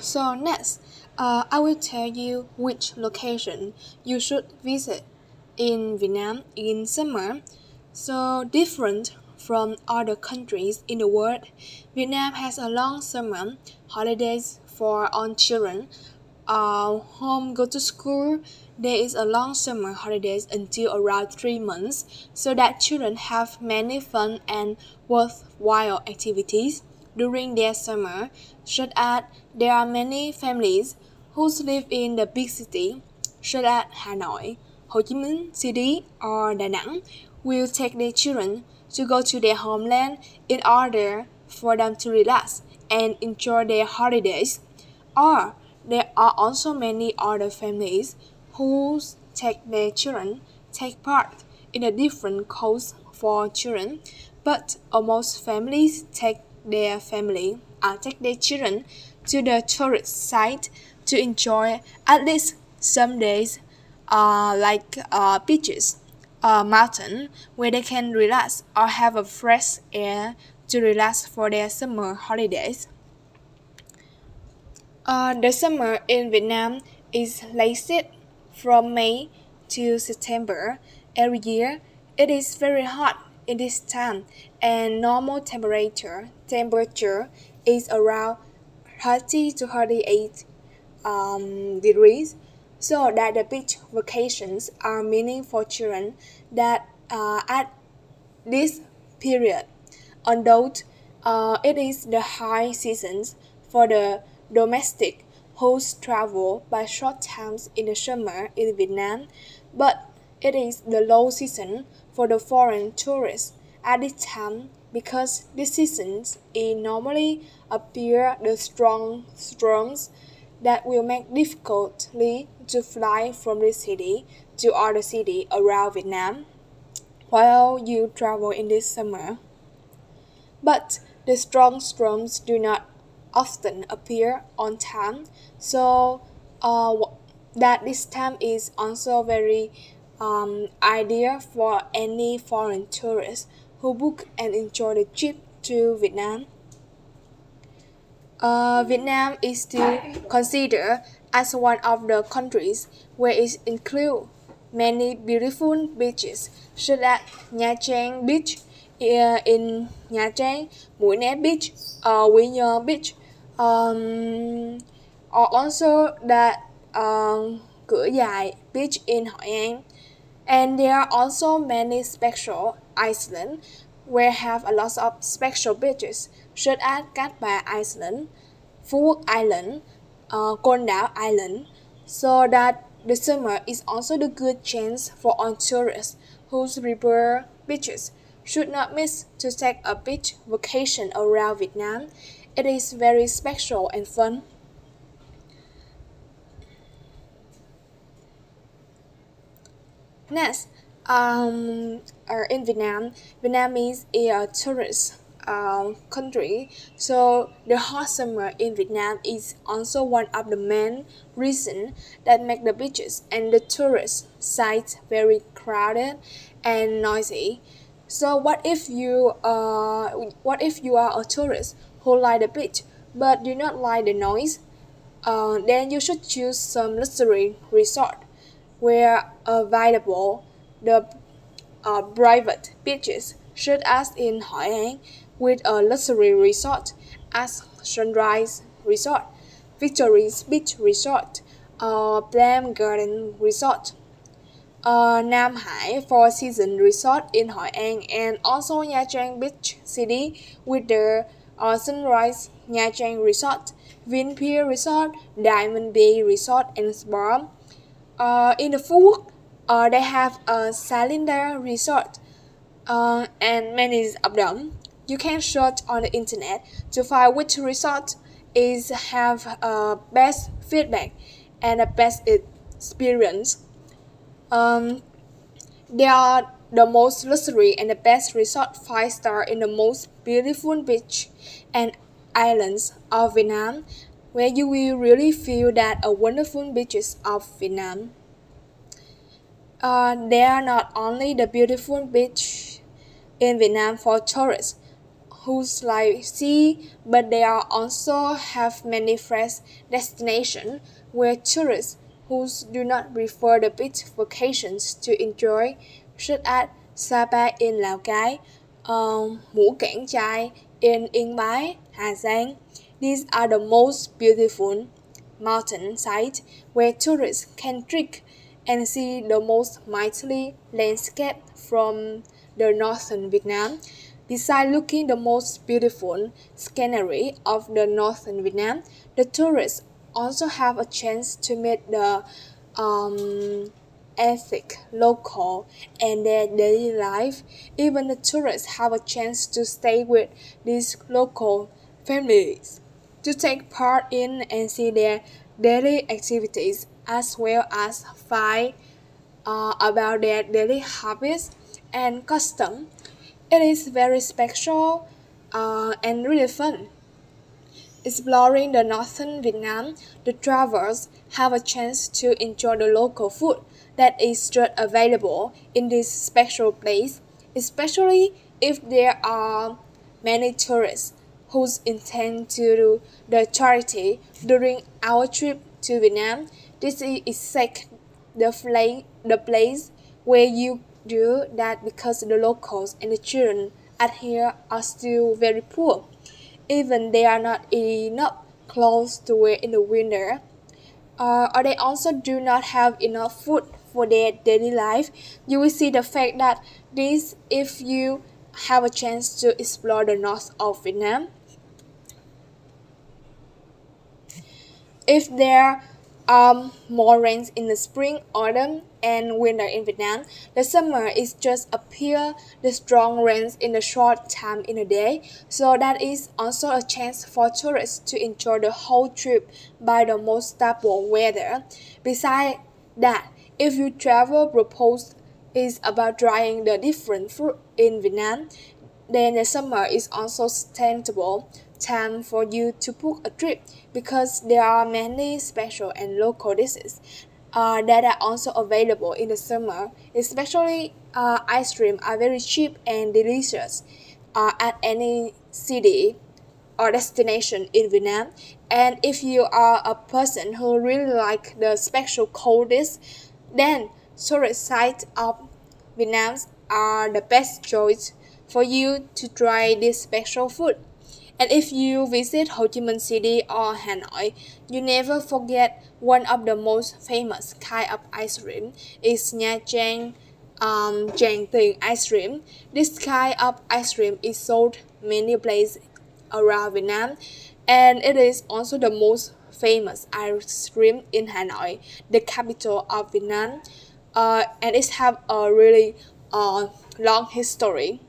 So next, uh, I will tell you which location you should visit in Vietnam in summer. So different from other countries in the world, Vietnam has a long summer holidays for all children. Uh, home go to school, there is a long summer holidays until around three months, so that children have many fun and worthwhile activities during their summer, such as there are many families who live in the big city, such as Hanoi, Ho Chi Minh City, or Da Nang, will take their children to go to their homeland in order for them to relax and enjoy their holidays. Or there are also many other families who take their children take part in a different course for children, but almost families take their family uh, take their children to the tourist site to enjoy at least some days uh, like uh, beaches uh, mountain where they can relax or have a fresh air to relax for their summer holidays. Uh, the summer in Vietnam is lasted from May to September every year. It is very hot in this time and normal temperature temperature is around 30 to 38 um, degrees. So that the beach vacations are meaning for children that uh, at this period. Although uh, it is the high seasons for the domestic who travel by short times in the summer in Vietnam, but it is the low season for the foreign tourists at this time because this season it normally appear the strong storms that will make difficultly to fly from this city to other city around Vietnam while you travel in this summer. But the strong storms do not often appear on time, so uh, that this time is also very um, ideal for any foreign tourists who book and enjoy the trip to Vietnam. Uh, Vietnam is still considered as one of the countries where it includes many beautiful beaches, such as Nha Trang Beach uh, in Nha Trang, Mũi Né Beach, uh, Quy Beach, um, or also that um, Cửa Dài Beach in Hội An. And there are also many special islands where have a lot of special beaches, such as Bà Island, Phú Island, uh, Đảo Island, so that the summer is also the good chance for all tourists whose river beaches should not miss to take a beach vacation around Vietnam. It is very special and fun. Next, um, uh, in Vietnam, Vietnam is a tourist uh, country, so the hot summer in Vietnam is also one of the main reasons that make the beaches and the tourist sites very crowded and noisy. So what if you uh, what if you are a tourist who like the beach but do not like the noise? Uh, then you should choose some luxury resort where available the uh, private beaches, such as in Hội An, with a luxury resort as Sunrise Resort, Victory's Beach Resort, or Palm Garden Resort. Uh, Nam Hải Four Seasons Resort in Hội An and also Nha Trang Beach City with the uh, Sunrise Nha Trang Resort, Vinpearl Resort, Diamond Bay Resort and Spa. Uh, in the Phú Quốc, uh, they have a Salinda resort uh, and many of them. You can search on the internet to find which resort is have uh, best feedback and the best experience. Um, they are the most luxury and the best resort five star in the most beautiful beach and islands of Vietnam, where you will really feel that a wonderful beaches of Vietnam. Uh, they are not only the beautiful beach in Vietnam for tourists whose like sea, but they are also have many fresh destinations where tourists who do not prefer the beach vacations to enjoy, such as Sapa in Lào Cai, um, Mù Cang Chải in Yên Bái, Hà Giang. These are the most beautiful mountain sites where tourists can trek and see the most mighty landscape from the northern Vietnam. Besides looking the most beautiful scenery of the northern Vietnam, the tourists also have a chance to meet the um, ethnic, local, and their daily life. Even the tourists have a chance to stay with these local families, to take part in and see their daily activities, as well as find uh, about their daily habits and custom. It is very special uh, and really fun. Exploring the northern Vietnam, the travelers have a chance to enjoy the local food that is just available in this special place, especially if there are many tourists who intend to do the charity during our trip to Vietnam. This is exactly the, the place where you do that because the locals and the children at here are still very poor even they are not enough clothes to wear in the winter, uh, or they also do not have enough food for their daily life, you will see the fact that this, if you have a chance to explore the north of Vietnam, if there are more rains in the spring, autumn, and winter in Vietnam. The summer is just appear the strong rains in a short time in a day, so that is also a chance for tourists to enjoy the whole trip by the most stable weather. Besides that, if you travel propose is about trying the different fruit in Vietnam, then the summer is also sustainable time for you to book a trip because there are many special and local dishes uh, that are also available in the summer. Especially uh, ice cream are very cheap and delicious uh, at any city or destination in Vietnam. And if you are a person who really like the special cold dish, then tourist sites of Vietnam are the best choice for you to try this special food. And if you visit Ho Chi Minh City or Hanoi, you never forget one of the most famous kind of ice cream is Nha Trang um, Tràng Tiền ice cream. This kind of ice cream is sold many places around Vietnam, and it is also the most famous ice cream in Hanoi, the capital of Vietnam, uh, and it have a really uh, long history.